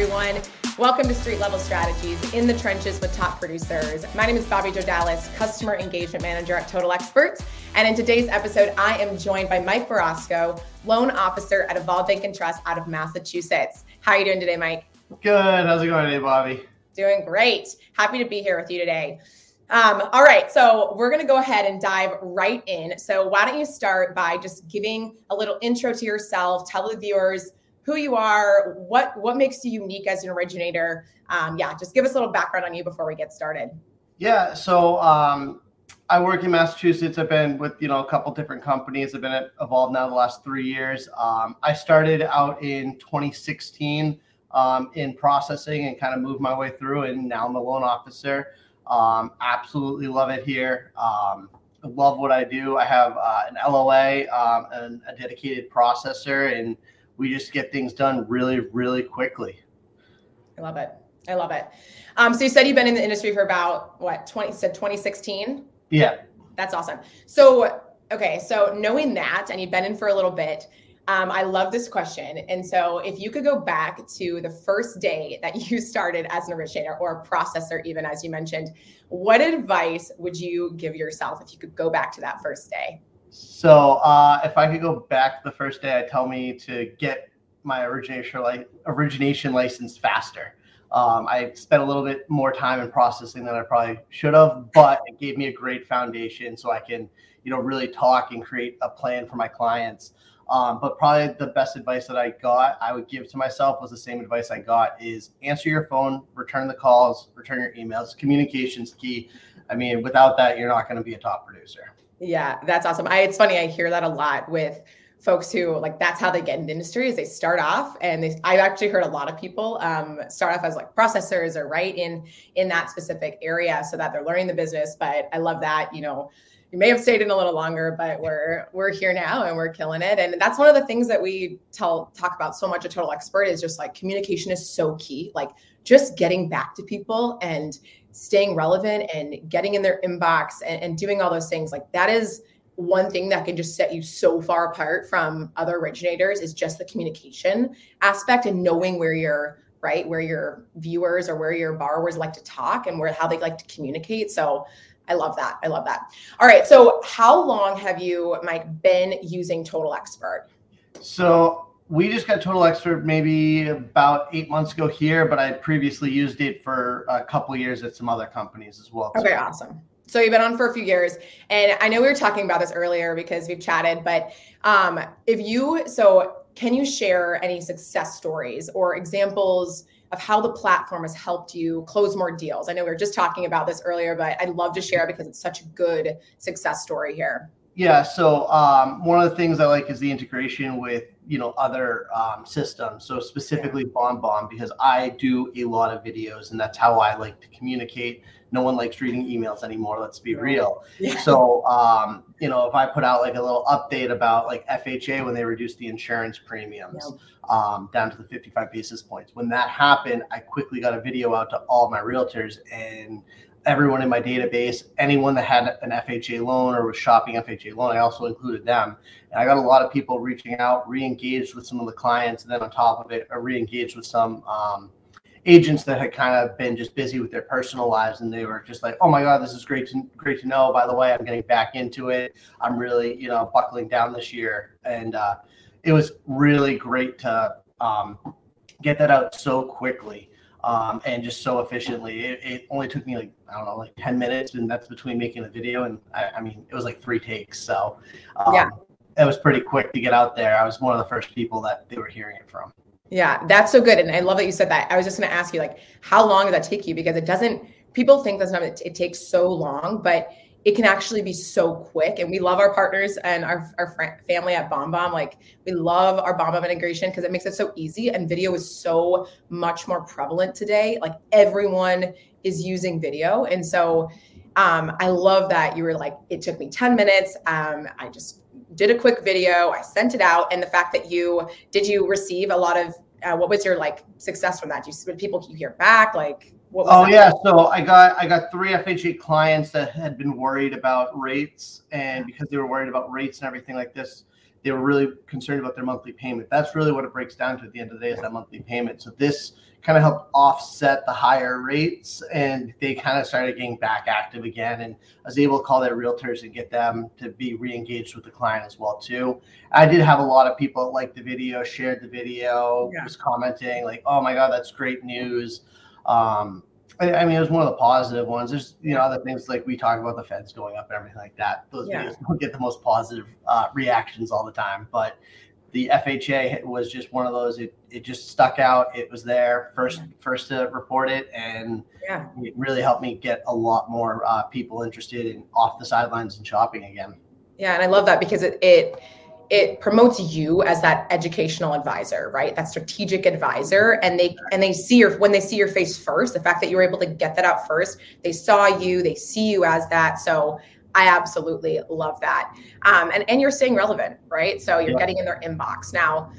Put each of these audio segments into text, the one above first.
everyone. Welcome to Street Level Strategies in the trenches with top producers. My name is Bobby Jo Dallas, Customer Engagement Manager at Total Experts. And in today's episode, I am joined by Mike Virostko, Loan Officer at Evolve Bank and Trust out of Massachusetts. How are you doing today, Mike? Good. How's it going today, Bobby? Doing great. Happy to be here with you today. Um, all right, so we're going to go ahead and dive right in. So, why don't you start by just giving a little intro to yourself, tell the viewers who you are, what what makes you unique as an originator. Um, yeah, just give us a little background on you before we get started. Yeah, so um, I work in Massachusetts. I've been with you know a couple different companies. I've been at Evolve now the last three years. Um, I started out in 2016 um, in processing and kind of moved my way through, and now I'm a loan officer. Um, absolutely love it here. Um, love what I do. I have uh, an LOA um, and a dedicated processor, and we just get things done really, really quickly. I love it. I love it. Um, so you said you've been in the industry for about what? Twenty said 2016. Yeah, that's awesome. So okay, so knowing that, and you've been in for a little bit. Um, I love this question. And so, if you could go back to the first day that you started as an originator or a processor, even as you mentioned, what advice would you give yourself if you could go back to that first day? So, uh, if I could go back the first day, I tell me to get my origination origination license faster. Um, I spent a little bit more time in processing than I probably should have, but it gave me a great foundation so I can, you know, really talk and create a plan for my clients. Um, but probably the best advice that I got, I would give to myself was the same advice I got is answer your phone, return the calls, return your emails. Communication's key. I mean, without that, you're not going to be a top producer. Yeah, that's awesome. I, it's funny. I hear that a lot with folks who like that's how they get in the industry is they start off and they i've actually heard a lot of people um, start off as like processors or right in in that specific area so that they're learning the business but i love that you know you may have stayed in a little longer, but we're we're here now and we're killing it. And that's one of the things that we tell talk about so much at Total Expert is just like communication is so key. Like just getting back to people and staying relevant and getting in their inbox and, and doing all those things. Like that is one thing that can just set you so far apart from other originators is just the communication aspect and knowing where your right where your viewers or where your borrowers like to talk and where how they like to communicate so I love that. I love that. All right. So, how long have you, Mike, been using Total Expert? So, we just got Total Expert maybe about eight months ago here, but I previously used it for a couple years at some other companies as well. Okay, awesome. So you've been on for a few years, and I know we were talking about this earlier because we've chatted. But um, if you, so can you share any success stories or examples? of how the platform has helped you close more deals. I know we were just talking about this earlier, but I'd love to share because it's such a good success story here. Yeah. So um, one of the things I like is the integration with you know other um, systems. So specifically. BombBomb because I do a lot of videos and that's how I like to communicate. No one likes reading emails anymore. Let's be real. Yeah. So um, you know if I put out like a little update about like FHA when they reduced the insurance premiums yeah. um, down to the 55 basis points. When that happened, I quickly got a video out to all my realtors and everyone in my database, anyone that had an FHA loan or was shopping FHA loan, I also included them. And I got a lot of people reaching out, re-engaged with some of the clients, and then on top of it, re-engaged with some um, agents that had kind of been just busy with their personal lives, and they were just like, "Oh my God, this is great to great to know." By the way, I'm getting back into it. I'm really, you know, buckling down this year, and uh, it was really great to um, get that out so quickly um, and just so efficiently. It, it, only took me like I don't know, like ten minutes, and that's between making the video and I, I mean it was like three takes. So um, yeah, it was pretty quick to get out there. I was one of the first people that they were hearing it from. Yeah, that's so good, and I love that you said that. I was just going to ask you like, how long does that take you? Because it doesn't. People think that's not it, it takes so long, but it can actually be so quick. And we love our partners and our, our fr- family at BombBomb. Like we love our BombBomb integration because it makes it so easy. And video is so much more prevalent today. Like everyone is using video. And so um, I love that you were like, it took me 10 minutes. Um, I just did a quick video. I sent it out. And the fact that you, did you receive a lot of, uh, what was your like success from that? Do you, people you hear back? Like, what oh yeah, so I got I got three FHA clients that had been worried about rates, and because they were worried about rates and everything like this, they were really concerned about their monthly payment. That's really what it breaks down to at the end of the day is that monthly payment. So this kind of helped offset the higher rates, and they kind of started getting back active again. And I was able to call their realtors and get them to be re-engaged with the client as well too. I did have a lot of people that liked the video, shared the video, yeah. was commenting like, "Oh my god, that's great news." Um, I, I, mean, it was one of the positive ones. There's, you know, other things like we talk about the feds going up and everything like that. Those yeah. videos don't get the most positive uh, reactions all the time, but the FHA was just one of those. It, it just stuck out. It was there first first to report it, and yeah. it really helped me get a lot more uh, people interested in off the sidelines and shopping again. Yeah, and I love that because it it it promotes you as that educational advisor right that strategic advisor and they and they see your when they see your face first the fact that you were able to get that out first they saw you they see you as that so i absolutely love that. Um, and and you're staying relevant right? So you're yeah. getting in their inbox. Now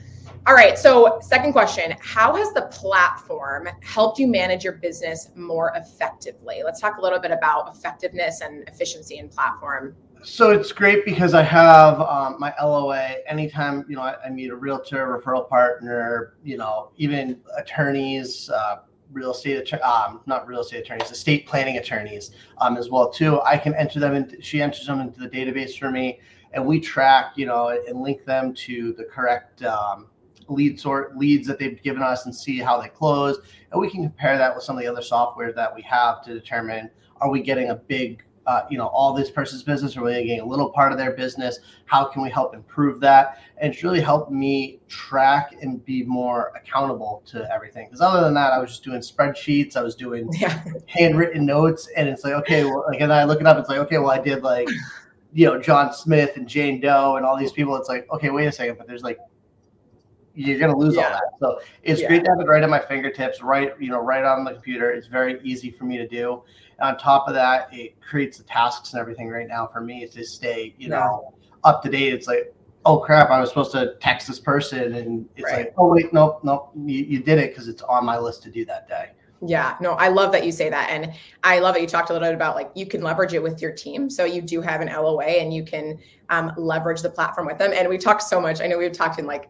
all right so second question how has the platform helped you manage your business more effectively? Let's talk a little bit about effectiveness and efficiency in platform. So it's great because I have um, my LOA. Anytime you know I, I, meet a realtor, referral partner, you know, even attorneys, uh, real estate, um, not real estate attorneys, the estate planning attorneys um, as well too. I can enter them into. She enters them into the database for me, and we track, you know, and link them to the correct um, lead sort leads that they've given us and see how they close, and we can compare that with some of the other software that we have to determine are we getting a big uh, you know all this person's business or really getting a little part of their business how can we help improve that? And it's really helped me track and be more accountable to everything. Because other than that i was just doing spreadsheets i was doing yeah. handwritten notes and it's like okay well like and i look it up it's like okay well i did like you know john smith and jane doe and all these people. It's like okay wait a second but there's like you're gonna lose yeah. all that. So it's yeah. great to have it right at my fingertips, right, you know, right on the computer. It's very easy for me to do. And on top of that, it creates the tasks and everything right now for me to stay, you yeah. know, up to date. It's like, oh crap, I was supposed to text this person, and it's right. like, oh wait, nope, nope, you, you did it because it's on my list to do that day. Yeah, no, I love that you say that. And I love that you talked a little bit about like you can leverage it with your team. So you do have an LOA and you can um, leverage the platform with them. And we talked so much. I know we've talked in like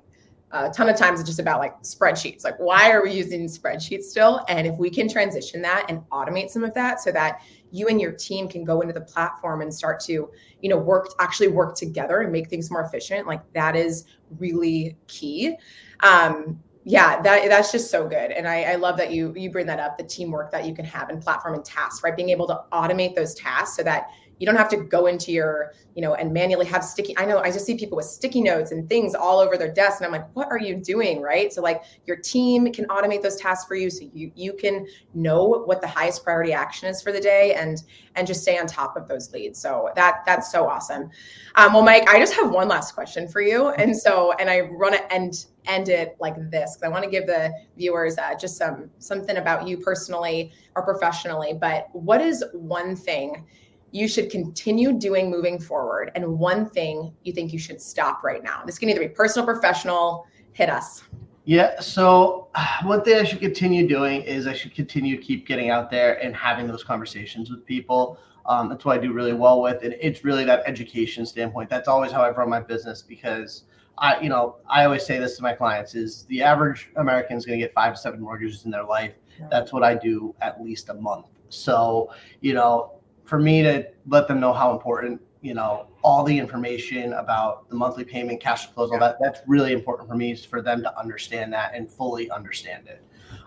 a ton of times it's just about like spreadsheets. Like why are we using spreadsheets still? And if we can transition that and automate some of that so that you and your team can go into the platform and start to you know work actually work together and make things more efficient like that is really key. Um yeah that that's just so good. And I, I love that you you bring that up the teamwork that you can have in platform and tasks right? Being able to automate those tasks so that you don't have to go into your you know and manually have sticky i know i just see people with sticky notes and things all over their desk and i'm like what are you doing? Right? So like your team can automate those tasks for you so you you can know what the highest priority action is for the day and and just stay on top of those leads. So that that's so awesome. Um, well mike i just have one last question for you and so and i want to end end it like this because i want to give the viewers uh, just some something about you personally or professionally but what is one thing you should continue doing moving forward. And one thing you think you should stop right now this can either be personal professional hit us. Yeah so one thing i should continue doing is i should continue to keep getting out there and having those conversations with people. Um, that's what i do really well with. And it's really that education standpoint. That's always how i've run my business because i you know i always say this to my clients is the average american is going to get five to seven mortgages in their life. That's what i do at least a month. So you know for me to let them know how important you know all the information about the monthly payment cash flows all that that's really important for me is for them to understand that and fully understand it.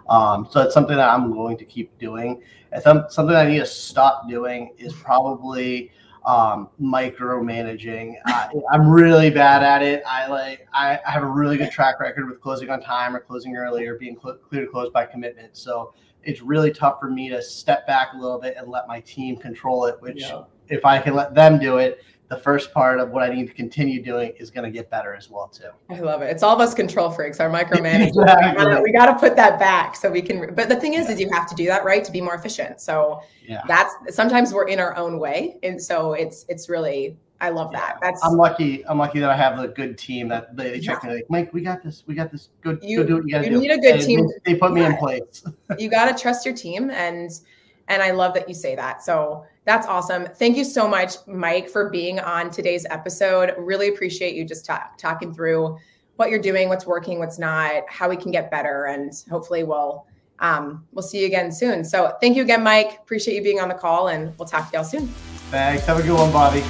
Um, so it's something that i'm going to keep doing. And something i need to stop doing is probably um, micromanaging. Uh, i'm really bad at it. I like I, I, have a really good track record with closing on time or closing early or being cl- clear to close by commitment. So it's really tough for me to step back a little bit and let my team control it. Which, yeah. if I can let them do it, the first part of what I need to continue doing is going to get better as well too. I love it. It's all of us control freaks, our micromanagers. exactly. We got to put that back so we can. But the thing is, yeah. is you have to do that right to be more efficient. So yeah. that's sometimes we're in our own way, and so it's it's really I love that. That's I'm lucky. I'm lucky that I have a good team that they, check yeah. me like, Mike, we got this. We got this. Good. You, go do what you gotta you do. need a good and team. They, they put me in place. you gotta trust your team, and and I love that you say that. So that's awesome. Thank you so much, Mike, for being on today's episode. Really appreciate you just talk, talking through what you're doing, what's working, what's not, how we can get better, and hopefully we'll um, we'll see you again soon. So thank you again, Mike. Appreciate you being on the call, and we'll talk to y'all soon. Thanks. Have a good one, Bobby.